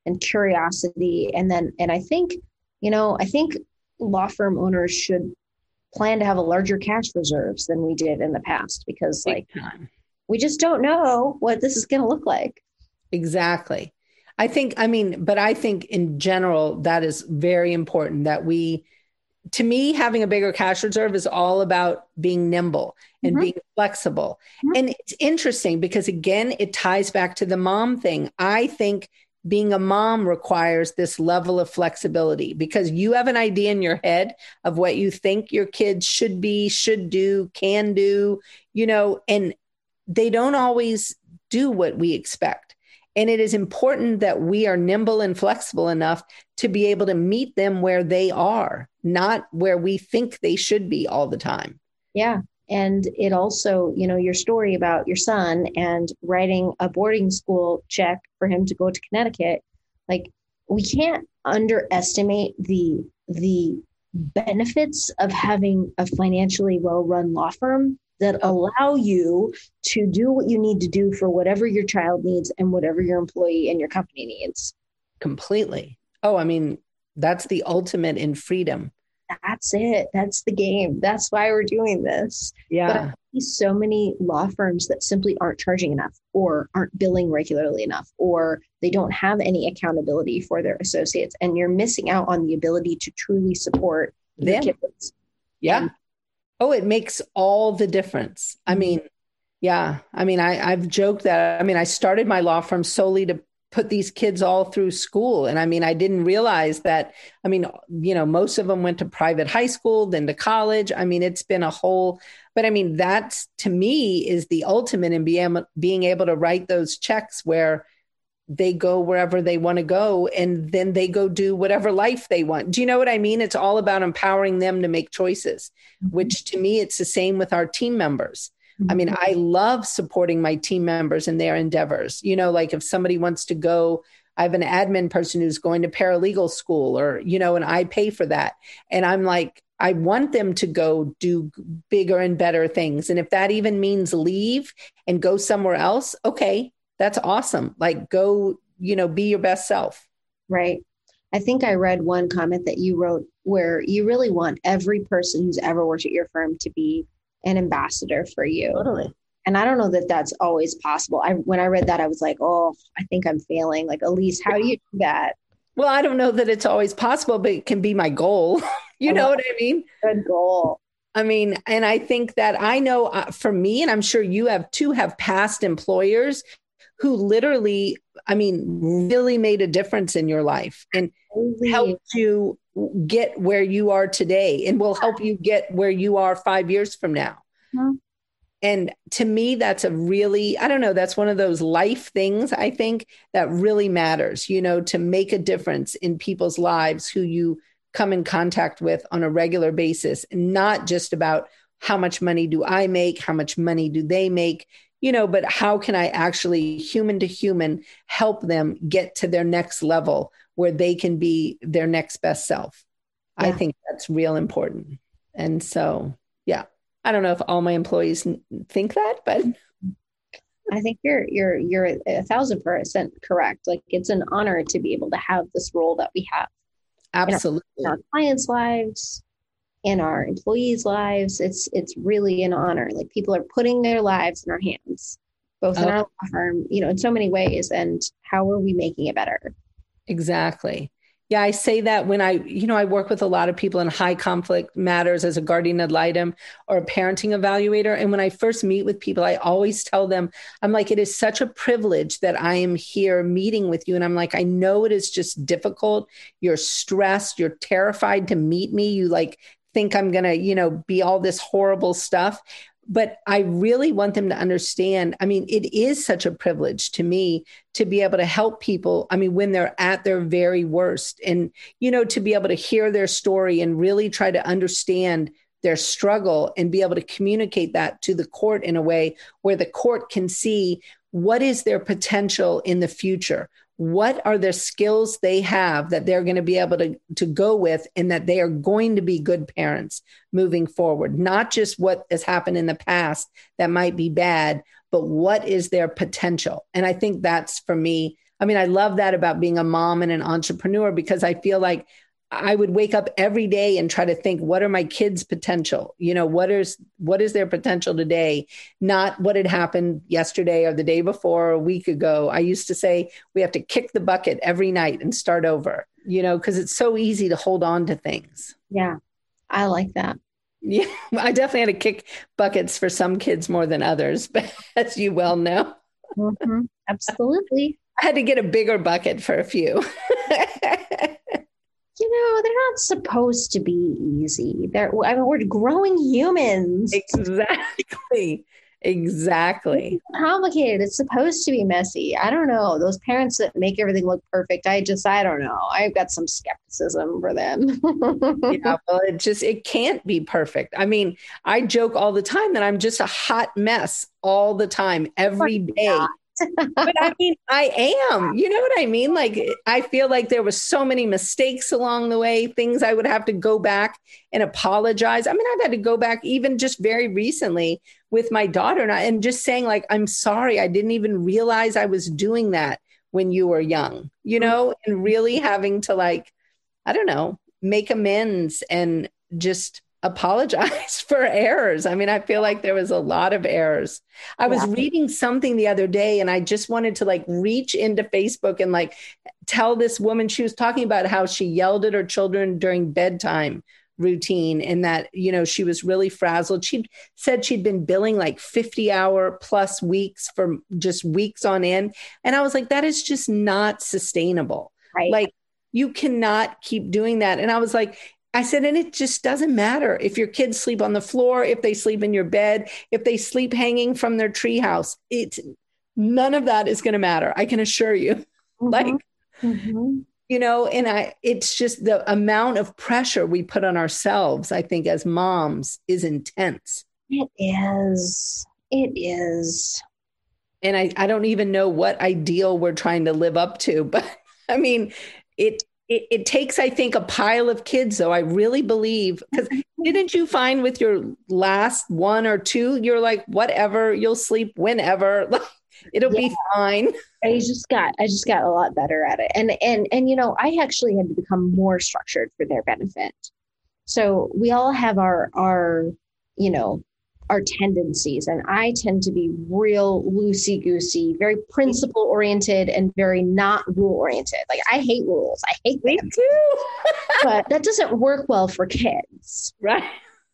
and curiosity. And then and I think, you know, I think law firm owners should plan to have a larger cash reserves than we did in the past because like we just don't know what this is gonna look like. Exactly. I think, I mean, but I think in general, that is very important that we, to me, having a bigger cash reserve is all about being nimble and Mhm. being flexible. Mhm. And it's interesting because, again, it ties back to the mom thing. I think being a mom requires this level of flexibility because you have an idea in your head of what you think your kids should be, should do, can do, you know, and they don't always do what we expect. And it is important that we are nimble and flexible enough to be able to meet them where they are, not where we think they should be all the time. Yeah. And it also, you know, your story about your son and writing a boarding school check for him to go to Connecticut, like we can't underestimate the the benefits of having a financially well-run law firm that allow you to do what you need to do for whatever your child needs and whatever your employee and your company needs. Completely. Oh, I mean, that's the ultimate in freedom. That's it. That's the game. That's why we're doing this. Yeah. But I see so many law firms that simply aren't charging enough or aren't billing regularly enough or they don't have any accountability for their associates. And you're missing out on the ability to truly support them. kids. Yeah. Oh, it makes all the difference. I mm-hmm. mean, yeah. I mean, I, I've joked that. I mean, I started my law firm solely to put these kids all through school. And I mean, I didn't realize that. I mean, you know, most of them went to private high school, then to college. I mean, it's been a whole, but I mean, that's to me is the ultimate in being, being able to write those checks where they go wherever they want to go and then they go do whatever life they want. Do you know what I mean? It's all about empowering them to make choices, mm-hmm. which to me, it's the same with our team members. Mm-hmm. I mean, mm-hmm. I love supporting my team members in their endeavors. You know, like if somebody wants to go, I have an admin person who's going to paralegal school or, you know, and I pay for that. And I'm like, I want them to go do bigger and better things. And if that even means leave and go somewhere else, okay, that's awesome. Like go, you know, be your best self. Right. I think I read one comment that you wrote where you really want every person who's ever worked at your firm to be an ambassador for you. Totally. And I don't know that that's always possible. I when I read that I was like, "Oh, I think I'm failing." Like, Elise, how do you do that? Well, I don't know that it's always possible, but it can be my goal. you know what I mean? Good goal. I mean, and I think that I know uh, for me, and I'm sure you have too, have past employers who literally, I mean, really made a difference in your life and helped you get where you are today and will help you get where you are five years from now. Mm-hmm. And to me, that's a really, I don't know, that's one of those life things I think that really matters, you know, to make a difference in people's lives who you come in contact with on a regular basis, and not just about how much money do I make, how much money do they make you know, but how can I actually human to human help them get to their next level where they can be their next best self? Yeah. I think that's real important. And so, yeah, I don't know if all my employees think that, but I think you're you're you're a thousand percent correct. Like it's an honor to be able to have this role that we have. Absolutely. In our, in our clients' lives, in our employees' lives. It's it's really an honor. Like people are putting their lives in our hands, both in oh. our law firm, you know, in so many ways. And how are we making it better? Exactly. Yeah, I say that when I, you know, I work with a lot of people in high conflict matters as a guardian ad litem or a parenting evaluator. And when I first meet with people, I always tell them, I'm like, it is such a privilege that I am here meeting with you. And I'm like, I know it is just difficult. You're stressed. You're terrified to meet me. You like think I'm going to, you know, be all this horrible stuff. But I really want them to understand. I mean, it is such a privilege to me to be able to help people. I mean, when they're at their very worst, and, you know, to be able to hear their story and really try to understand their struggle and be able to communicate that to the court in a way where the court can see what is their potential in the future what are the skills they have that they're going to be able to, to go with and that they are going to be good parents moving forward? Not just what has happened in the past that might be bad but what is their potential? And i think that's for me i mean i love that about being a mom and an entrepreneur because i feel like I would wake up every day and try to think, what are my kids' potential? You know, what is what is their potential today? Not what had happened yesterday or the day before or a week ago. I used to say we have to kick the bucket every night and start over, you know, because it's so easy to hold on to things. Yeah. I like that. Yeah. I definitely had to kick buckets for some kids more than others, but as you well know. Mm-hmm. Absolutely. I had to get a bigger bucket for a few. you know, they're not supposed to be easy. They're, I mean, we're growing humans. Exactly. exactly. It's complicated. It's supposed to be messy. I don't know. Those parents that make everything look perfect, I just, I don't know. I've got some skepticism for them. yeah, well, it just, it can't be perfect. I mean, I joke all the time that I'm just a hot mess all the time, every oh day but I mean, I am. You know what I mean? Like, I feel like there was so many mistakes along the way, things I would have to go back and apologize. I mean, I've had to go back even just very recently with my daughter and, I, and just saying, like, I'm sorry, I didn't even realize I was doing that when you were young, you mm-hmm. know, and really having to, like, I don't know, make amends and just apologize for errors. I mean, I feel like there was a lot of errors. I was yeah. reading something the other day and I just wanted to like reach into Facebook and like tell this woman she was talking about how she yelled at her children during bedtime routine and that you know she was really frazzled she said she'd been billing like 50 hour plus weeks for just weeks on end and i was like that is just not sustainable right. like you cannot keep doing that and i was like I said, and it just doesn't matter if your kids sleep on the floor, if they sleep in your bed, if they sleep hanging from their treehouse. It's none of that is going to matter. I can assure you. Mm-hmm. Like, mm-hmm. you know, and I, it's just the amount of pressure we put on ourselves. I think as moms is intense. It is. It is. And I, I don't even know what ideal we're trying to live up to, but I mean, it it, it, takes, I think, a pile of kids, though. I really believe because didn't you find with your last one or two, you're like, whatever, you'll sleep whenever, it'll yeah. be fine. I just got, I just got a lot better at it, and and and you know, I actually had to become more structured for their benefit. So we all have our our, you know, our tendencies. And I tend to be real loosey goosey, very principle oriented, and very not rule oriented. Like I hate rules. I hate them. too. but that doesn't work well for kids. Right.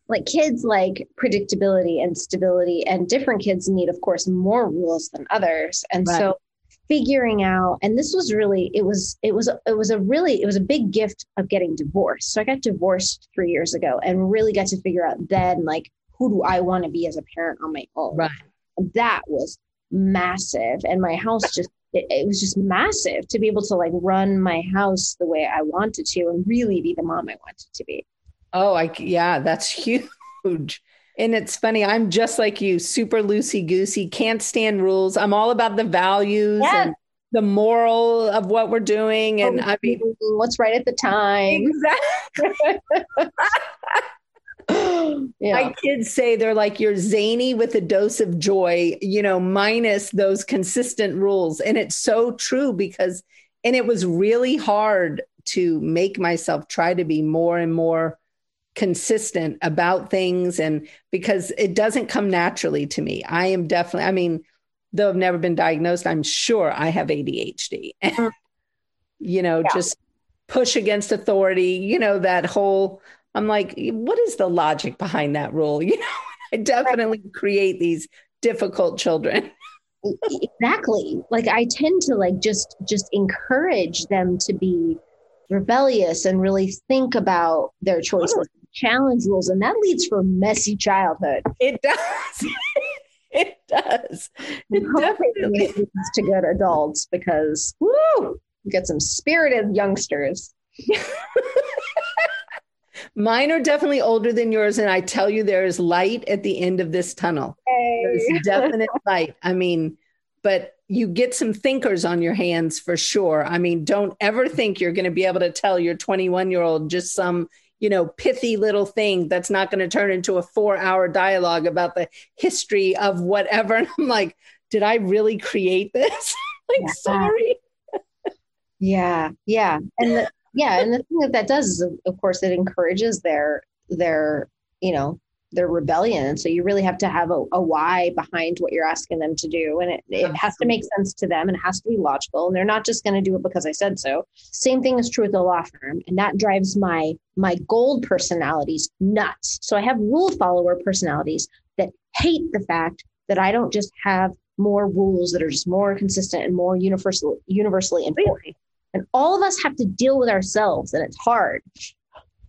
Like kids like predictability and stability, and different kids need, of course, more rules than others. And right. so figuring out and this was really it was it was it was a really it was a big gift of getting divorced so i got divorced three years ago and really got to figure out then like who do I want to be as a parent on my own? Right. That was massive. And my house just, it, it, was just massive to be able to like run my house the way I wanted to and really be the mom I wanted to be. Oh, I, yeah, that's huge. And it's funny, I'm just like you, super loosey goosey, can't stand rules. I'm all about the values yes. and the moral of what we're doing. And oh, I mean, what's right at the time. Exactly. yeah. My kids say they're like you're zany with a dose of joy, you know, minus those consistent rules. And it's so true because, and it was really hard to make myself try to be more and more consistent about things. And because it doesn't come naturally to me, I am definitely, I mean, though I've never been diagnosed, I'm sure I have ADHD. Mm. you know, yeah. just push against authority, you know, that whole I'm like, what is the logic behind that rule? You know, I definitely create these difficult children. exactly. Like I tend to like just just encourage them to be rebellious and really think about their choices, challenge rules, and that leads for messy childhood. It does. it does. It definitely leads to good adults because woo, get some spirited youngsters. Mine are definitely older than yours, and I tell you, there is light at the end of this tunnel. Hey. There's definite light. I mean, but you get some thinkers on your hands for sure. I mean, don't ever think you're going to be able to tell your 21 year old just some, you know, pithy little thing that's not going to turn into a four hour dialogue about the history of whatever. And I'm like, did I really create this? like, yeah. sorry. yeah. Yeah. And the, yeah and the thing that that does is of course it encourages their their you know their rebellion. And so you really have to have a, a why behind what you're asking them to do. And it, it has to make sense to them and it has to be logical. And they're not just going to do it because i said so. Same thing is true with the law firm. And that drives my my gold personalities nuts. So i have rule follower personalities that hate the fact that i don't just have more rules that are just more consistent and more universal universally important and all of us have to deal with ourselves, and it's hard.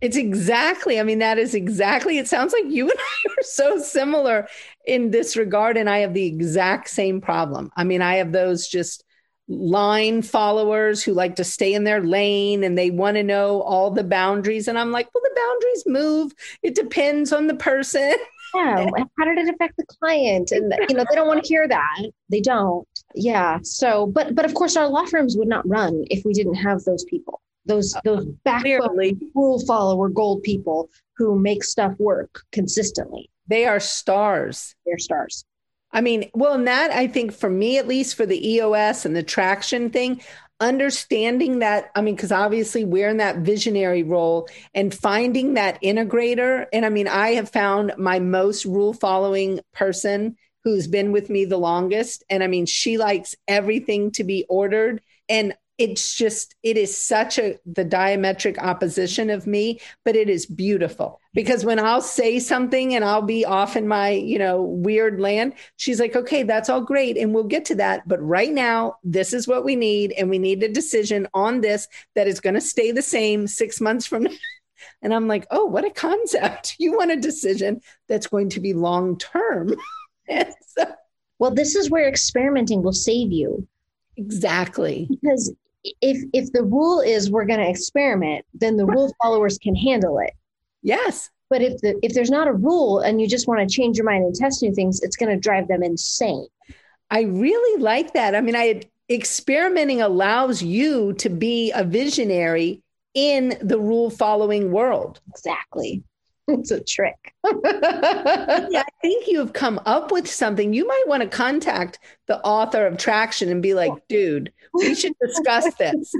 It's exactly, I mean, that is exactly, it sounds like you and I are so similar in this regard. And I have the exact same problem. I mean, I have those just line followers who like to stay in their lane and they want to know all the boundaries. And I'm like, well, the boundaries move. It depends on the person. Yeah. How did it affect the client? And you know, they don't want to hear that. They don't. Yeah. So, but but of course, our law firms would not run if we didn't have those people. Those uh, those backbone rule follower gold people who make stuff work consistently. They are stars. They're stars. I mean, well, and that I think for me, at least for the EOS and the traction thing, understanding that, I mean, because obviously we're in that visionary role and finding that integrator. And I mean, I have found my most rule following person who's been with me the longest. And I mean, she likes everything to be ordered. And it's just it is such a the diametric opposition of me but it is beautiful. Because when i'll say something and i'll be off in my you know weird land she's like okay that's all great and we'll get to that. But right now this is what we need and we need a decision on this that is going to stay the same 6 months from now. And i'm like oh what a concept. You want a decision that's going to be long term so, well this is where experimenting will save you Exactly. Because if if the rule is we're going to experiment, then the rule followers can handle it. Yes. But if the if there's not a rule and you just want to change your mind and test new things, it's going to drive them insane. I really like that. I mean, I experimenting allows you to be a visionary in the rule following world. Exactly. It's a trick. yeah, I think you've come up with something. You might want to contact the author of Traction and be like, dude, we should discuss this.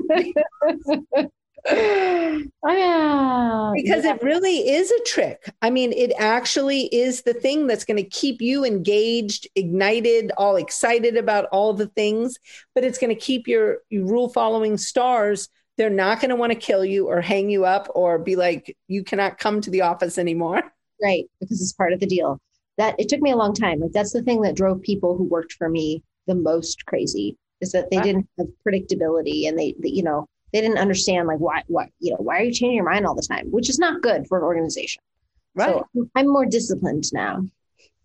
oh, because yeah. it really is a trick. I mean, it actually is the thing that's going to keep you engaged, ignited, all excited about all the things, but it's going to keep your, your rule following stars they're not going to want to kill you or hang you up or be like, you cannot come to the office anymore. Right. Because it's part of the deal. That it took me a long time. Like that's the thing that drove people who worked for me the most crazy is that they wow. didn't have predictability and they, they, you know, they didn't understand like why, what, you know, why are you changing your mind all the time, which is not good for an organization. Right. So I'm more disciplined now.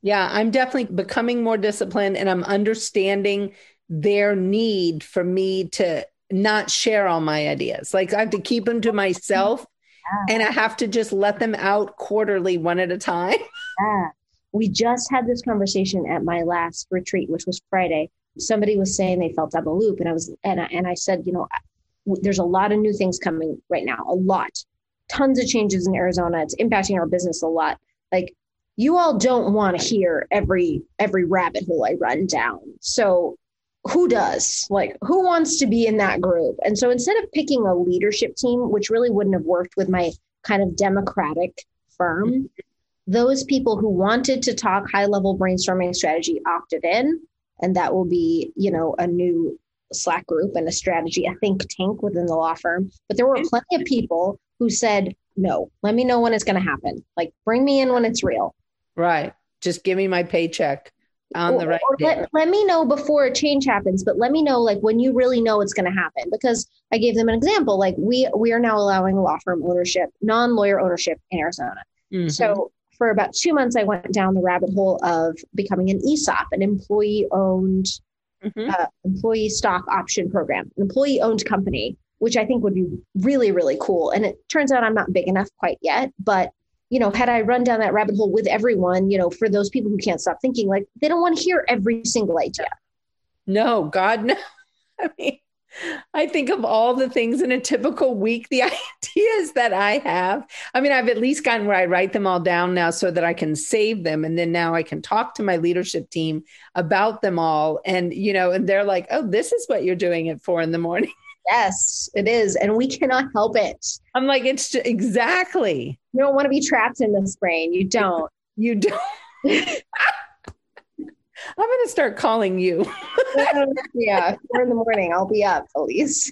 Yeah, I'm definitely becoming more disciplined and I'm understanding their need for me to not share all my ideas. Like I have to keep them to myself yeah. and I have to just let them out quarterly, one at a time. Yeah. We just had this conversation at my last retreat, which was Friday. Somebody was saying they felt out the loop, and I was and I, and I said, you know, there's a lot of new things coming right now, a lot, tons of changes in Arizona. It's impacting our business a lot. Like you all don't want to hear every every rabbit hole I run down. So who does? Like who wants to be in that group? And so instead of picking a leadership team which really wouldn't have worked with my kind of democratic firm those people who wanted to talk high level brainstorming strategy opted in and that will be you know a new slack group and a strategy a think tank within the law firm. But there were mm-hmm. plenty of people who said no let me know when it's going to happen. Like bring me in when it's real. Right. Just give me my paycheck on the right or, let, let me know before a change happens but let me know like when you really know it's going to happen because i gave them an example like we we are now allowing law firm ownership non-lawyer ownership in arizona mm-hmm. so for about two months i went down the rabbit hole of becoming an esop an employee owned mm-hmm. uh, employee stock option program an employee owned company which i think would be really really cool and it turns out i'm not big enough quite yet but you know, had I run down that rabbit hole with everyone, you know, for those people who can't stop thinking, like they don't want to hear every single idea. No, God, no. I mean, I think of all the things in a typical week, the ideas that I have. I mean, I've at least gotten where I write them all down now so that I can save them. And then now I can talk to my leadership team about them all. And, you know, and they're like, oh, this is what you're doing at four in the morning. Yes, it is. And we cannot help it. I'm like, it's just, exactly. You don't want to be trapped in this brain. You don't. You don't. I'm going to start calling you. yeah, four in the morning. I'll be up, Elise.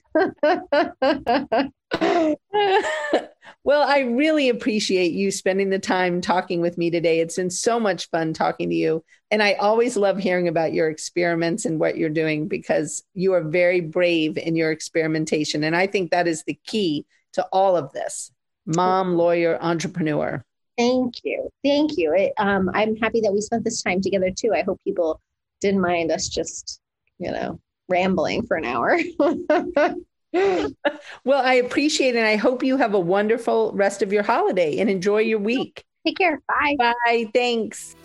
Well, I really appreciate you spending the time talking with me today. It's been so much fun talking to you. And I always love hearing about your experiments and what you're doing because you are very brave in your experimentation. And I think that is the key to all of this. mom, lawyer, entrepreneur. Thank you. Thank you. It, um, I'm happy that we spent this time together too. I hope people didn't mind us just, you know, rambling for an hour. well, I appreciate it. And I hope you have a wonderful rest of your holiday and enjoy your week. Take care. Bye. Bye. Thanks.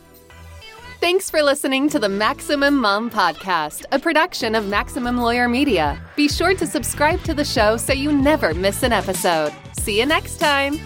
Thanks for listening to the Maximum Mom Podcast, a production of Maximum Lawyer Media. Be sure to subscribe to the show so you never miss an episode. See you next time.